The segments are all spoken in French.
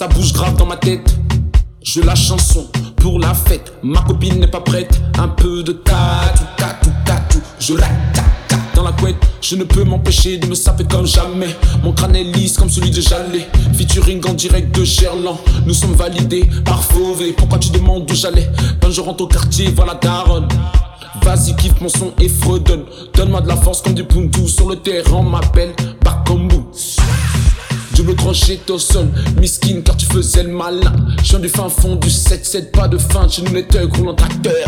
Ça bouge grave dans ma tête. Je la chanson pour la fête. Ma copine n'est pas prête. Un peu de catou, catou, catou. Je la dans la couette. Je ne peux m'empêcher de me saper comme jamais. Mon crâne est lisse comme celui de Jalais. Featuring en direct de Gerland. Nous sommes validés par Fauvé. Pourquoi tu demandes où j'allais? Quand je rentre au quartier, voilà Daron. Vas-y, kiffe mon son et fredonne. Donne-moi de la force comme du puntou. Sur le terrain, m'appelle Bakombu. Double crochet au sol, miskin car tu faisais le malin. Je du fin fond du 7-7, pas de fin, chez nous les thugs roulent en tracteur.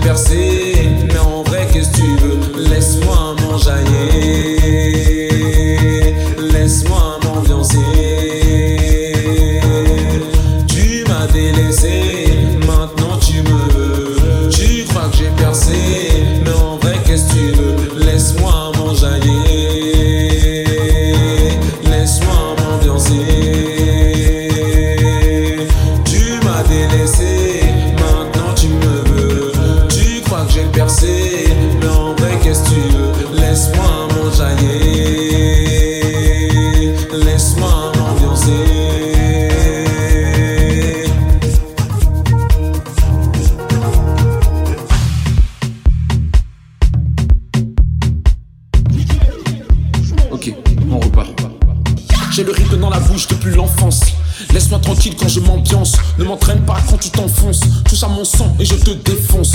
Tu J'ai le rythme dans la bouche depuis l'enfance. Laisse-moi tranquille quand je m'ambiance. Ne m'entraîne pas quand tu t'enfonces. Touche à mon sang et je te défonce.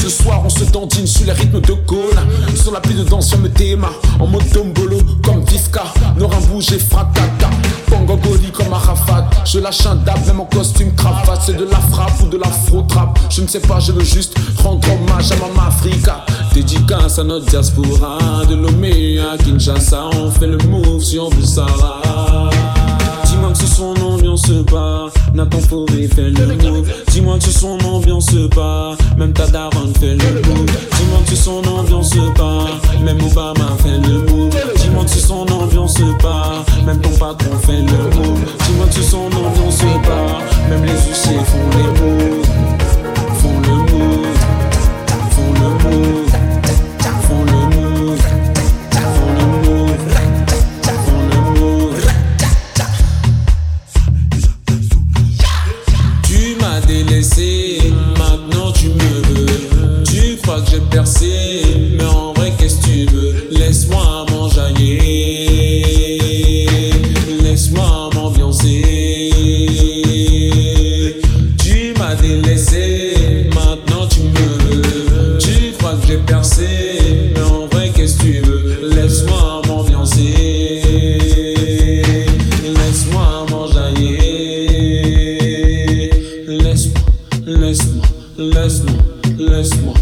Ce soir, on se dandine sur les rythmes de Cola. Sur la pluie de danse, me téma. En mode tombolo comme Vivka. Et fracata. Je lâche un dab, même en costume cravate. C'est de la frappe ou de la trap. Je ne sais pas, je veux juste rendre hommage à Mama Africa. Dédicace à notre diaspora. De Lomé à Kinshasa, on fait le move sur Bussara. Dis-moi que ce son n'ambiance pas, Nathan Fauré fait le move. Dis-moi que ce son n'ambiance pas, même ta daronne fait le move. Dis-moi que ce son n'ambiance pas, même Obama fait le move. Dis-moi que ce son n'ambiance pas, même ton patron fait le move. Dis-moi que ce son les huissiers font les moves. Font le move, font le move, font le move, font le move, font le move. Tu m'as délaissé, maintenant tu me veux. Tu crois que j'ai percé, percé, mais en vrai qu'est-ce que tu veux? Laisse-moi m'ambiancer, laisse-moi m'enjailler. Laisse-moi, laisse-moi, laisse-moi